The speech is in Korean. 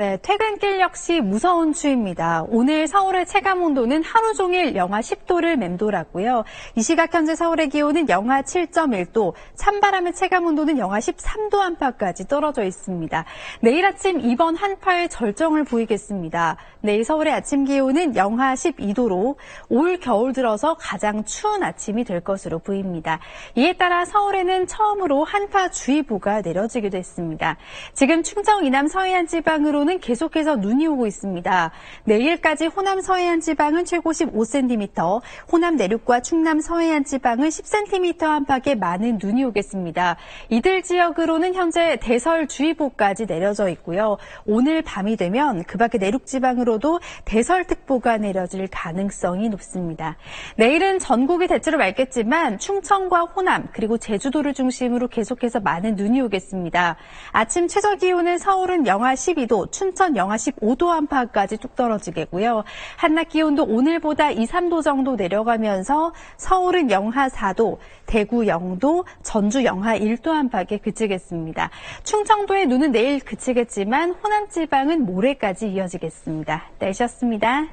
네, 퇴근길 역시 무서운 추위입니다. 오늘 서울의 체감 온도는 하루 종일 영하 10도를 맴돌았고요. 이 시각 현재 서울의 기온은 영하 7.1도, 찬바람의 체감 온도는 영하 13도 안팎까지 떨어져 있습니다. 내일 아침 이번 한파의 절정을 보이겠습니다. 내일 서울의 아침 기온은 영하 12도로 올 겨울 들어서 가장 추운 아침이 될 것으로 보입니다. 이에 따라 서울에는 처음으로 한파주의보가 내려지기도 했습니다. 지금 충청 이남 서해안 지방으로는 계속해서 눈이 오고 있습니다. 내일까지 호남 서해안 지방은 최고 15cm, 호남 내륙과 충남 서해안 지방은 10cm 안팎의 많은 눈이 오겠습니다. 이들 지역으로는 현재 대설주의보까지 내려져 있고요. 오늘 밤이 되면 그 밖에 내륙 지방으로도 대설특보가 내려질 가능성이 높습니다. 내일은 전국이 대체로 맑겠지만 충청과 호남 그리고 제주도를 중심으로 계속해서 많은 눈이 오겠습니다. 아침 최저 기온은 서울은 영하 12도, 춘천 영하 15도 안팎까지 뚝 떨어지겠고요. 한낮 기온도 오늘보다 2, 3도 정도 내려가면서 서울은 영하 4도, 대구 0도, 전주 영하 1도 안팎에 그치겠습니다. 충청도의 눈은 내일 그치겠지만 호남 지방은 모레까지 이어지겠습니다. 날씨였습니다.